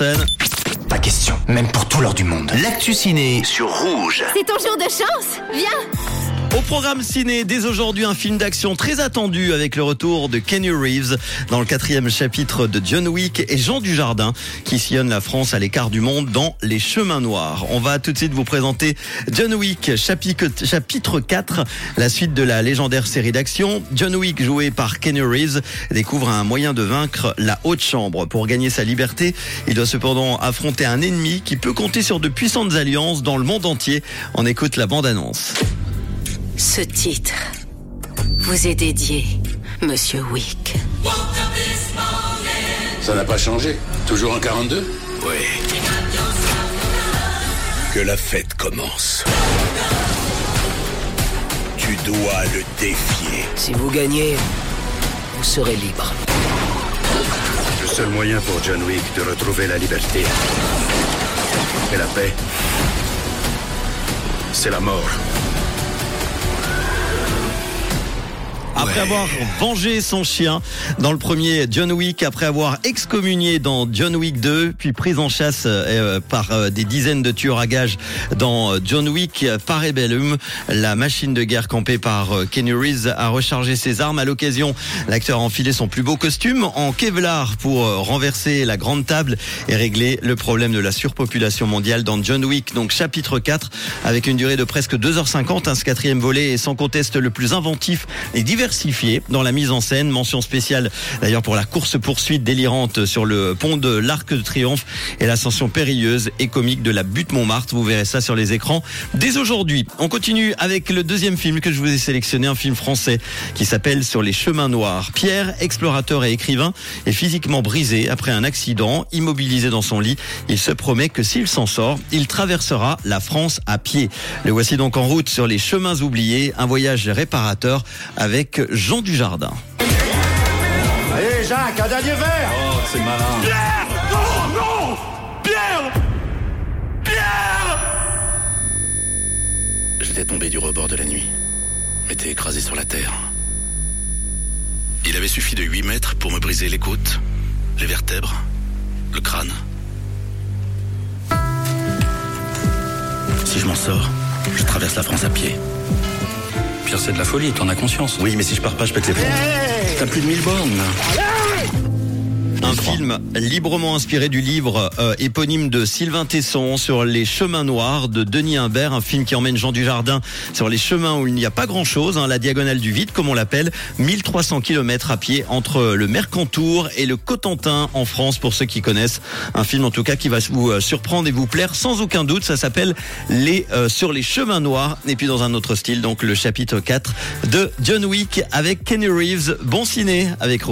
scène. Pas question, même pour tout l'or du monde. L'actu ciné sur Rouge. C'est ton jour de chance Viens Au programme ciné, dès aujourd'hui, un film d'action très attendu avec le retour de Kenny Reeves dans le quatrième chapitre de John Wick et Jean Dujardin qui sillonne la France à l'écart du monde dans Les Chemins Noirs. On va tout de suite vous présenter John Wick chapitre, chapitre 4, la suite de la légendaire série d'action. John Wick, joué par Kenny Reeves, découvre un moyen de vaincre la haute chambre. Pour gagner sa liberté, il doit cependant affronter un ennemi qui peut compter sur de puissantes alliances dans le monde entier. On écoute la bande-annonce. Ce titre vous est dédié, Monsieur Wick. Ça n'a pas changé. Toujours en 42 Oui. Que la fête commence. Tu dois le défier. Si vous gagnez, vous serez libre. Le seul moyen pour John Wick de retrouver la liberté et la paix, c'est la mort. Après avoir vengé son chien dans le premier John Wick, après avoir excommunié dans John Wick 2, puis pris en chasse euh, par euh, des dizaines de tueurs à gages dans euh, John Wick Parabellum, la machine de guerre campée par euh, Kenny Reeves a rechargé ses armes. À l'occasion, l'acteur a enfilé son plus beau costume en Kevlar pour euh, renverser la grande table et régler le problème de la surpopulation mondiale dans John Wick. Donc chapitre 4 avec une durée de presque 2h50. Un ce quatrième volet est sans conteste le plus inventif et diversifié dans la mise en scène. Mention spéciale d'ailleurs pour la course-poursuite délirante sur le pont de l'Arc de Triomphe et l'ascension périlleuse et comique de la butte Montmartre. Vous verrez ça sur les écrans dès aujourd'hui. On continue avec le deuxième film que je vous ai sélectionné, un film français qui s'appelle Sur les chemins noirs. Pierre, explorateur et écrivain, est physiquement brisé après un accident, immobilisé dans son lit. Il se promet que s'il s'en sort, il traversera la France à pied. Le voici donc en route sur les chemins oubliés, un voyage réparateur avec Jean Dujardin. Allez, Jacques, un dernier verre Oh, c'est malin. J'étais tombé du rebord de la nuit, m'étais écrasé sur la terre. Il avait suffi de 8 mètres pour me briser les côtes, les vertèbres, le crâne. Si je m'en sors, je traverse la France à pied. C'est de la folie, t'en as conscience. Oui, mais si je pars pas, je pète les plombs. T'as plus de 1000 bornes. Un film librement inspiré du livre euh, éponyme de Sylvain Tesson sur les chemins noirs de Denis Imbert, un film qui emmène Jean Dujardin sur les chemins où il n'y a pas grand chose, hein, la diagonale du vide comme on l'appelle, 1300 km à pied entre le Mercantour et le Cotentin en France pour ceux qui connaissent. Un film en tout cas qui va vous euh, surprendre et vous plaire sans aucun doute, ça s'appelle les euh, sur les chemins noirs et puis dans un autre style donc le chapitre 4 de John Wick avec Kenny Reeves. Bon ciné avec